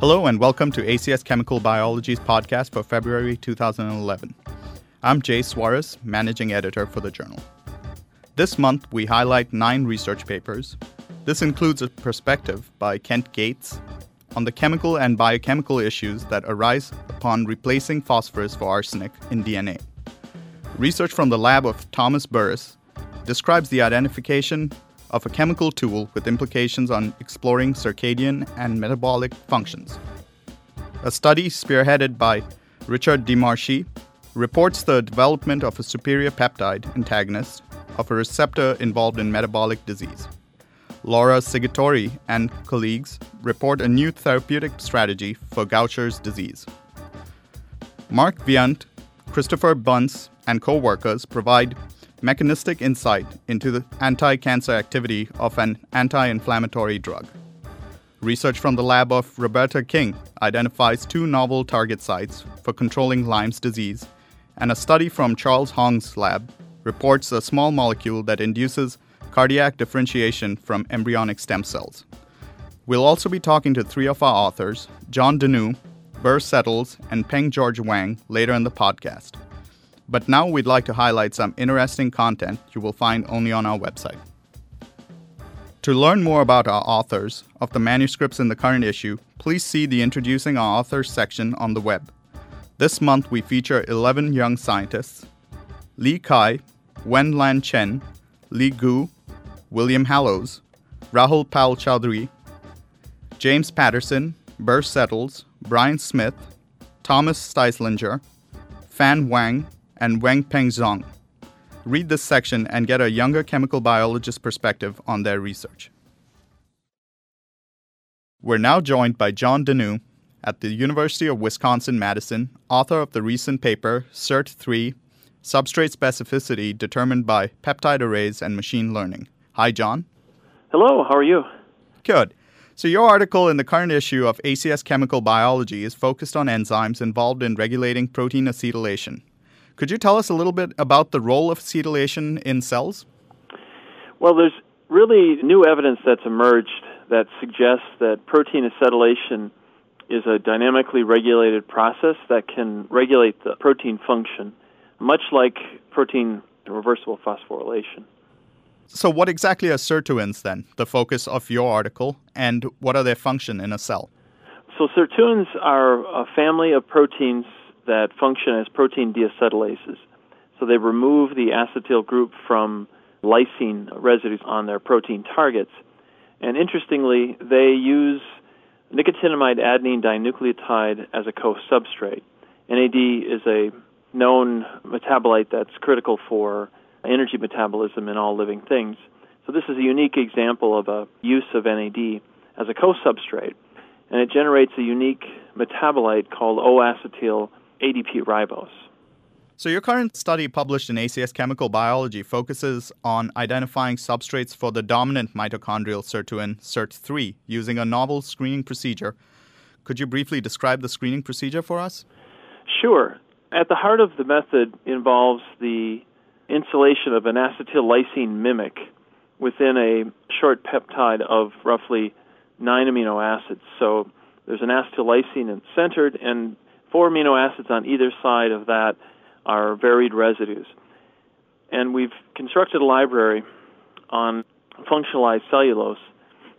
Hello, and welcome to ACS Chemical Biology's podcast for February 2011. I'm Jay Suarez, managing editor for the journal. This month, we highlight nine research papers. This includes a perspective by Kent Gates on the chemical and biochemical issues that arise upon replacing phosphorus for arsenic in DNA. Research from the lab of Thomas Burris describes the identification of a chemical tool with implications on exploring circadian and metabolic functions. A study spearheaded by Richard DeMarchi reports the development of a superior peptide antagonist of a receptor involved in metabolic disease. Laura Sigatori and colleagues report a new therapeutic strategy for Gaucher's disease. Mark Viant, Christopher Bunce, and co workers provide mechanistic insight into the anti cancer activity of an anti inflammatory drug. Research from the lab of Roberta King identifies two novel target sites for controlling Lyme's disease, and a study from Charles Hong's lab reports a small molecule that induces cardiac differentiation from embryonic stem cells. We'll also be talking to three of our authors, John Danu, Burr Settles, and Peng George Wang, later in the podcast. But now we'd like to highlight some interesting content you will find only on our website. To learn more about our authors of the manuscripts in the current issue, please see the Introducing Our Authors section on the web. This month we feature 11 young scientists Li Kai, Wen Lan Chen, Li Gu, William Hallows, Rahul Pal Chowdhury, James Patterson, Burr Settles, Brian Smith, Thomas Steislinger, Fan Wang, and Weng Peng Zhang. Read this section and get a younger chemical biologist perspective on their research. We're now joined by John Danu at the University of Wisconsin Madison, author of the recent paper CERT 3 Substrate Specificity Determined by Peptide Arrays and Machine Learning. Hi, John. Hello, how are you? Good. So, your article in the current issue of ACS Chemical Biology is focused on enzymes involved in regulating protein acetylation. Could you tell us a little bit about the role of acetylation in cells? Well, there's really new evidence that's emerged that suggests that protein acetylation is a dynamically regulated process that can regulate the protein function, much like protein reversible phosphorylation. So, what exactly are sirtuins then, the focus of your article, and what are their function in a cell? So, sirtuins are a family of proteins that function as protein deacetylases. So they remove the acetyl group from lysine residues on their protein targets. And interestingly, they use nicotinamide adenine dinucleotide as a co-substrate. NAD is a known metabolite that's critical for energy metabolism in all living things. So this is a unique example of a use of NAD as a co-substrate, and it generates a unique metabolite called O-acetyl ADP ribose. So, your current study published in ACS Chemical Biology focuses on identifying substrates for the dominant mitochondrial sirtuin, SIRT3, using a novel screening procedure. Could you briefly describe the screening procedure for us? Sure. At the heart of the method involves the insulation of an acetyl lysine mimic within a short peptide of roughly nine amino acids. So there's an acetyl lysine centered, and four amino acids on either side of that are varied residues. And we've constructed a library on functionalized cellulose.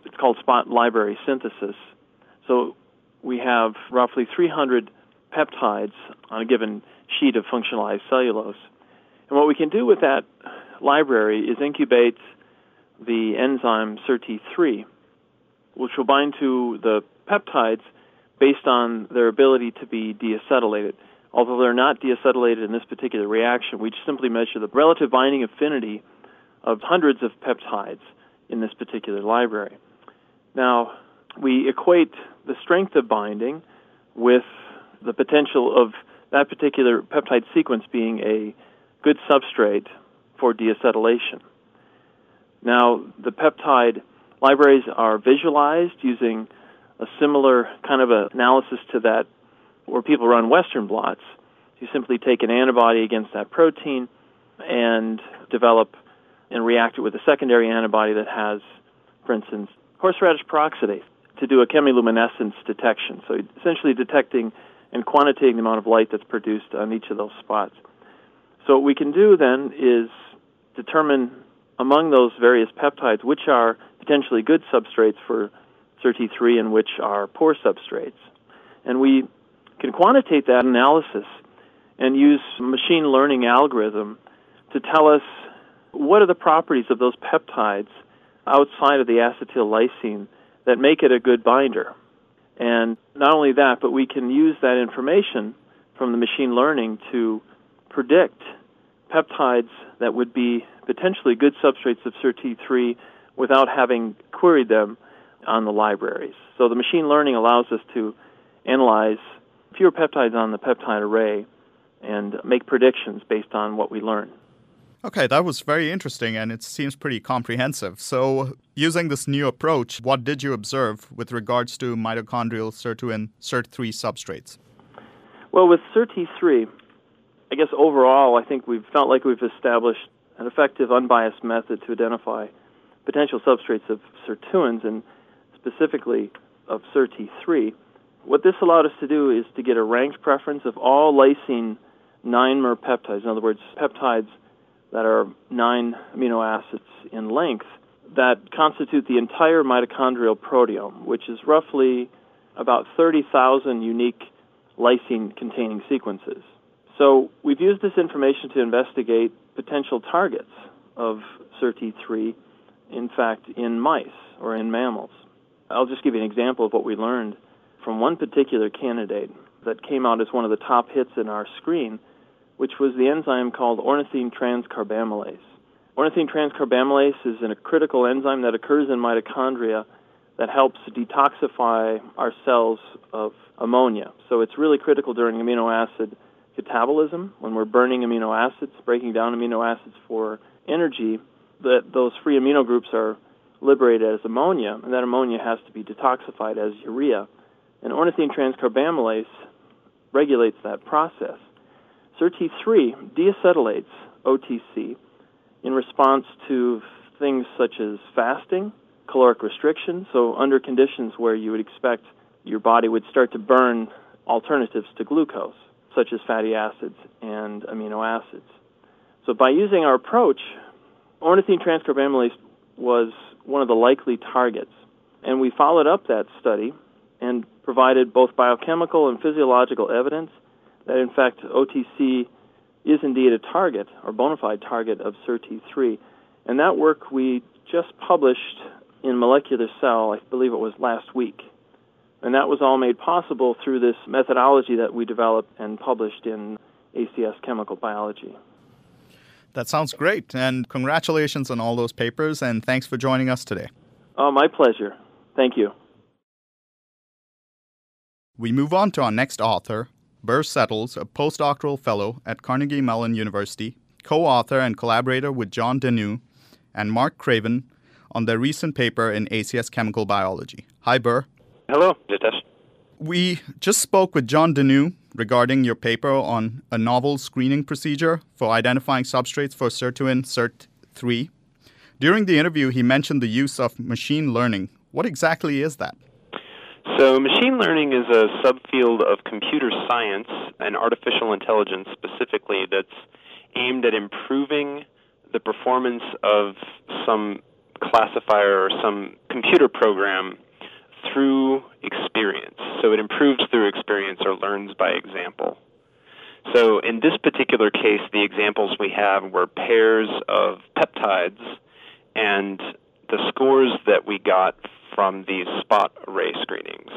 It's called spot library synthesis. So we have roughly 300 peptides on a given sheet of functionalized cellulose. And what we can do with that library is incubate the enzyme SIRT3, which will bind to the peptides based on their ability to be deacetylated. Although they're not deacetylated in this particular reaction, we simply measure the relative binding affinity of hundreds of peptides in this particular library. Now, we equate the strength of binding with the potential of that particular peptide sequence being a good substrate for deacetylation. Now, the peptide libraries are visualized using a similar kind of analysis to that where people run Western blots. You simply take an antibody against that protein and develop and react it with a secondary antibody that has, for instance, horseradish peroxidase. to do a chemiluminescence detection. So essentially detecting and quantitating the amount of light that's produced on each of those spots. So what we can do then is determine among those various peptides which are potentially good substrates for SIRT3 and which are poor substrates. And we can quantitate that analysis and use machine learning algorithm to tell us what are the properties of those peptides outside of the acetyl lysine that make it a good binder. And not only that, but we can use that information from the machine learning to predict peptides that would be potentially good substrates of SIRT3 without having queried them on the libraries. So the machine learning allows us to analyze fewer peptides on the peptide array and make predictions based on what we learn. Okay, that was very interesting and it seems pretty comprehensive. So, using this new approach, what did you observe with regards to mitochondrial SIRT2 and SIRT3 substrates? Well, with SIRT3, I guess overall, I think we've felt like we've established an effective, unbiased method to identify potential substrates of sirtuins and specifically of SIRT3. What this allowed us to do is to get a ranked preference of all lysine 9-mer peptides, in other words, peptides that are nine amino acids in length that constitute the entire mitochondrial proteome, which is roughly about 30,000 unique lysine containing sequences. So we've used this information to investigate potential targets of SIRT3, in fact, in mice or in mammals. I'll just give you an example of what we learned from one particular candidate that came out as one of the top hits in our screen which was the enzyme called ornithine transcarbamylase. Ornithine transcarbamylase is a critical enzyme that occurs in mitochondria that helps detoxify our cells of ammonia. So it's really critical during amino acid catabolism when we're burning amino acids, breaking down amino acids for energy, that those free amino groups are liberated as ammonia, and that ammonia has to be detoxified as urea. And ornithine transcarbamylase regulates that process. SIRT3 deacetylates OTC in response to things such as fasting, caloric restriction, so under conditions where you would expect your body would start to burn alternatives to glucose, such as fatty acids and amino acids. So by using our approach, ornithine transcarbamylase was one of the likely targets. And we followed up that study and provided both biochemical and physiological evidence that in fact OTC is indeed a target or bona fide target of SIRT3. And that work we just published in Molecular Cell, I believe it was last week. And that was all made possible through this methodology that we developed and published in ACS Chemical Biology. That sounds great. And congratulations on all those papers, and thanks for joining us today. Oh, my pleasure. Thank you. We move on to our next author, Burr Settles, a postdoctoral fellow at Carnegie Mellon University, co author and collaborator with John Dennew and Mark Craven on their recent paper in ACS Chemical Biology. Hi, Burr. Hello, Jitesh. We just spoke with John Dennew regarding your paper on a novel screening procedure for identifying substrates for sirtuin SIRT3. During the interview, he mentioned the use of machine learning. What exactly is that? So, machine learning is a subfield of computer science and artificial intelligence specifically that's aimed at improving the performance of some classifier or some computer program through experience. So, it improves through experience or learns by example. So, in this particular case, the examples we have were pairs of peptides, and the scores that we got from these spot array screenings.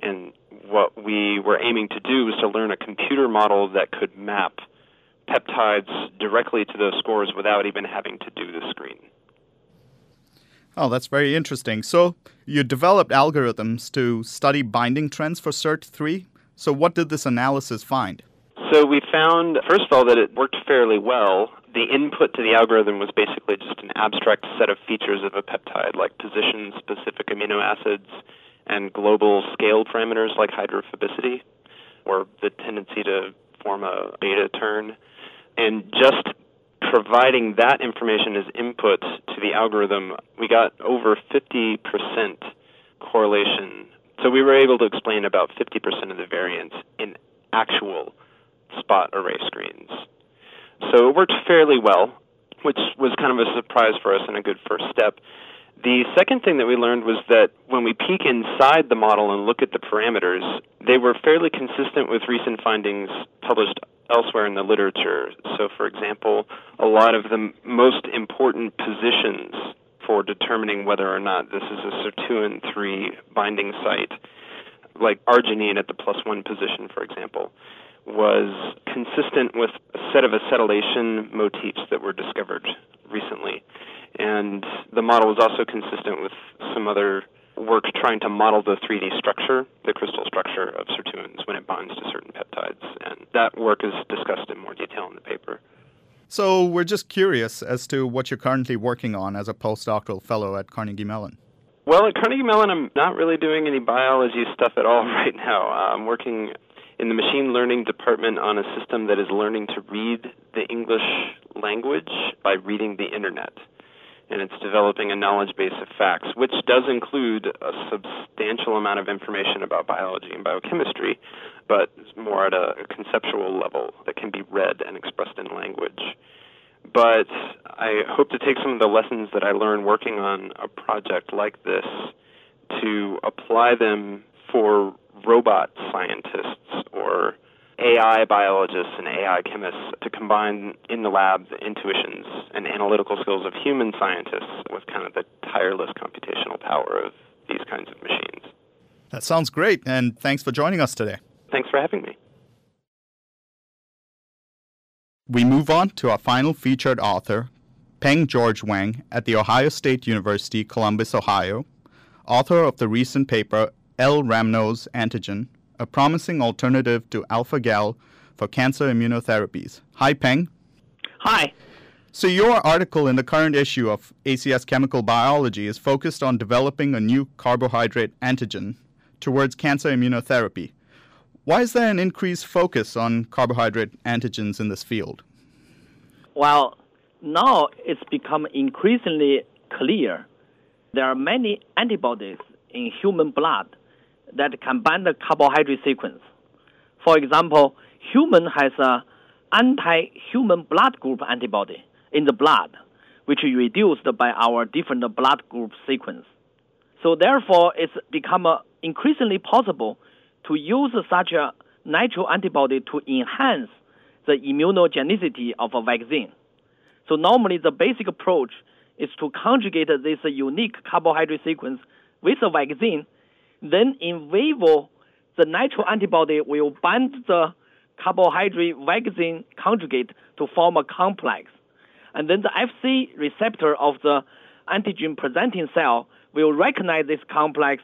And what we were aiming to do was to learn a computer model that could map peptides directly to those scores without even having to do the screen. Oh, that's very interesting. So, you developed algorithms to study binding trends for SIRT3. So, what did this analysis find? So, we found, first of all, that it worked fairly well the input to the algorithm was basically just an abstract set of features of a peptide, like position specific amino acids and global scale parameters like hydrophobicity, or the tendency to form a beta turn. And just providing that information as input to the algorithm, we got over 50% correlation. So we were able to explain about 50% of the variance in actual spot array screens. So it worked fairly well, which was kind of a surprise for us and a good first step. The second thing that we learned was that when we peek inside the model and look at the parameters, they were fairly consistent with recent findings published elsewhere in the literature. So, for example, a lot of the most important positions for determining whether or not this is a sirtuin 3 binding site, like arginine at the plus one position, for example, was consistent with a set of acetylation motifs that were discovered recently. And the model was also consistent with some other work trying to model the 3D structure, the crystal structure of sirtuins when it binds to certain peptides. And that work is discussed in more detail in the paper. So we're just curious as to what you're currently working on as a postdoctoral fellow at Carnegie Mellon. Well, at Carnegie Mellon, I'm not really doing any biology stuff at all right now. I'm working in the machine learning department on a system that is learning to read the English language by reading the internet and it's developing a knowledge base of facts, which does include a substantial amount of information about biology and biochemistry, but more at a conceptual level that can be read and expressed in language. But I hope to take some of the lessons that I learned working on a project like this to apply them for robot scientists or AI biologists and AI chemists to combine in the lab the intuitions and analytical skills of human scientists with kind of the tireless computational power of these kinds of machines. That sounds great, and thanks for joining us today. Thanks for having me. We move on to our final featured author, Peng George Wang at The Ohio State University, Columbus, Ohio, author of the recent paper L. rhamnose antigen a promising alternative to alpha gal for cancer immunotherapies. Hi, Peng. Hi. So, your article in the current issue of ACS Chemical Biology is focused on developing a new carbohydrate antigen towards cancer immunotherapy. Why is there an increased focus on carbohydrate antigens in this field? Well, now it's become increasingly clear there are many antibodies in human blood that can bind the carbohydrate sequence. For example, human has a anti-human blood group antibody in the blood, which is reduced by our different blood group sequence. So therefore, it's become uh, increasingly possible to use such a natural antibody to enhance the immunogenicity of a vaccine. So normally the basic approach is to conjugate this unique carbohydrate sequence with a vaccine then in vivo, the natural antibody will bind the carbohydrate vaccine conjugate to form a complex. And then the Fc receptor of the antigen presenting cell will recognize this complex,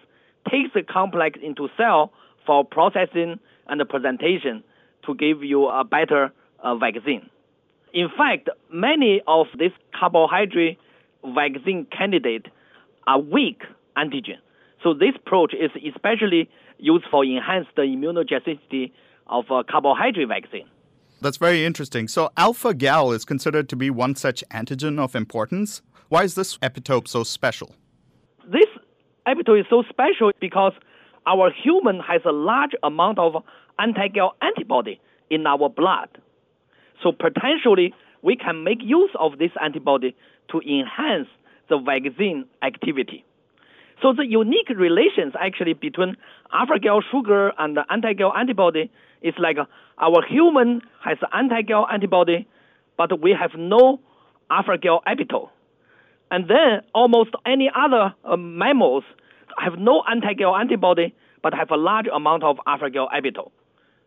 take the complex into cell for processing and presentation to give you a better uh, vaccine. In fact, many of these carbohydrate vaccine candidates are weak antigen. So this approach is especially used for enhance the immunogenicity of a carbohydrate vaccine. That's very interesting. So alpha gal is considered to be one such antigen of importance. Why is this epitope so special? This epitope is so special because our human has a large amount of anti-gal antibody in our blood. So potentially we can make use of this antibody to enhance the vaccine activity. So the unique relations actually between alpha-gal sugar and the anti-gal antibody is like our human has anti-gal antibody, but we have no alpha-gal epitope. And then almost any other uh, mammals have no anti-gal antibody, but have a large amount of alpha-gal epitope.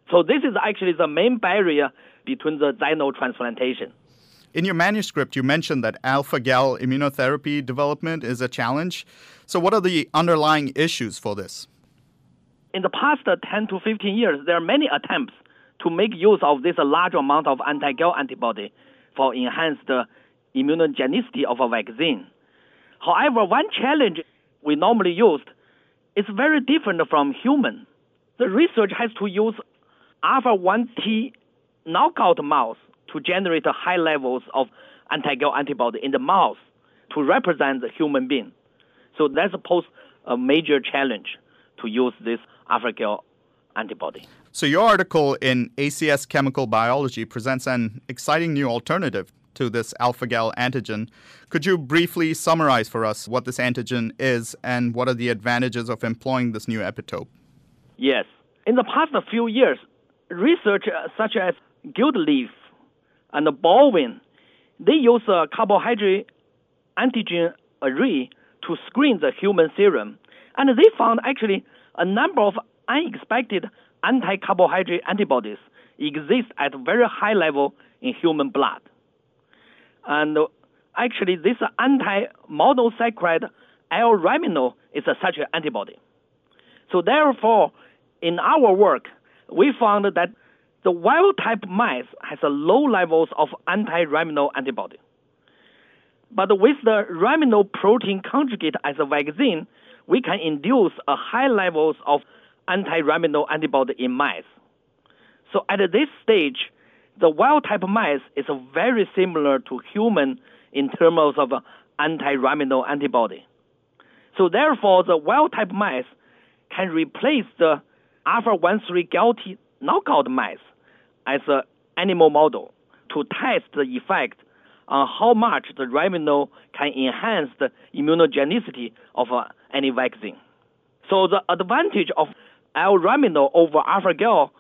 So this is actually the main barrier between the xenotransplantation. In your manuscript, you mentioned that alpha gal immunotherapy development is a challenge. So, what are the underlying issues for this? In the past 10 to 15 years, there are many attempts to make use of this large amount of anti gal antibody for enhanced immunogenicity of a vaccine. However, one challenge we normally used is very different from human. The research has to use alpha 1T knockout mouse to generate high levels of anti-gal antibody in the mouse to represent the human being. So that's pose a major challenge to use this alpha-gal antibody. So, your article in ACS Chemical Biology presents an exciting new alternative to this alpha gal antigen. Could you briefly summarize for us what this antigen is and what are the advantages of employing this new epitope? Yes. In the past few years, research uh, such as Guildleaf and Baldwin, they use a carbohydrate antigen array to screen the human serum, and they found actually a number of unexpected anti-carbohydrate antibodies exist at very high level in human blood. And actually, this anti-monosaccharide L-rhamino is a such an antibody. So therefore, in our work, we found that the wild type mice has a low levels of anti-rhamino antibody. But with the rhamino protein conjugate as a vaccine, we can induce a high levels of anti-rhamino antibody in mice. So at this stage, the wild type mice is very similar to human in terms of anti-rhamino antibody. So therefore, the wild type mice can replace the alpha 1 3 GALT knockout mice as an animal model to test the effect on how much the rhamino can enhance the immunogenicity of uh, any vaccine. So the advantage of L-rhamino over alpha-gal,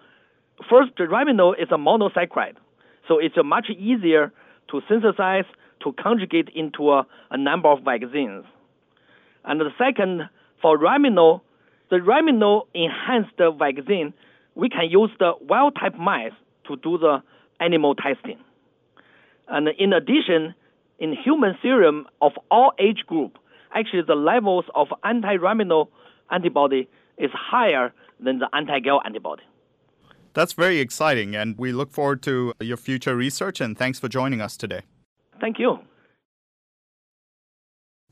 first, the is a monosaccharide, so it's much easier to synthesize, to conjugate into a, a number of vaccines. And the second, for rhamino, the rhamino enhanced vaccine, we can use the wild type mice to do the animal testing. And in addition, in human serum of all age group, actually the levels of anti-rhamino antibody is higher than the anti-gal antibody. That's very exciting, and we look forward to your future research, and thanks for joining us today. Thank you.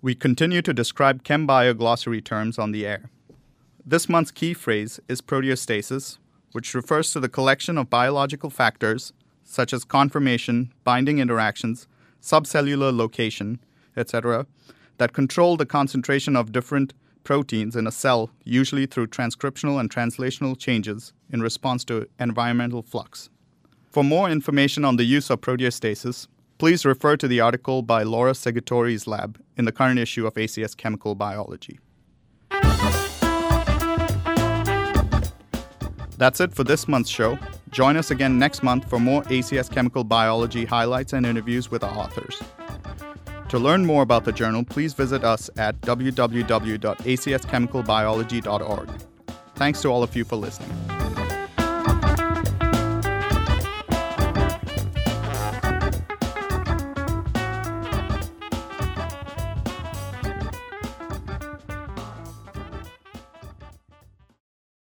We continue to describe ChemBio glossary terms on the air. This month's key phrase is proteostasis, which refers to the collection of biological factors such as conformation, binding interactions, subcellular location, etc., that control the concentration of different proteins in a cell, usually through transcriptional and translational changes in response to environmental flux. For more information on the use of proteostasis, please refer to the article by Laura Segatore's lab in the current issue of ACS Chemical Biology. That's it for this month's show. Join us again next month for more ACS Chemical Biology highlights and interviews with our authors. To learn more about the journal, please visit us at www.acschemicalbiology.org. Thanks to all of you for listening.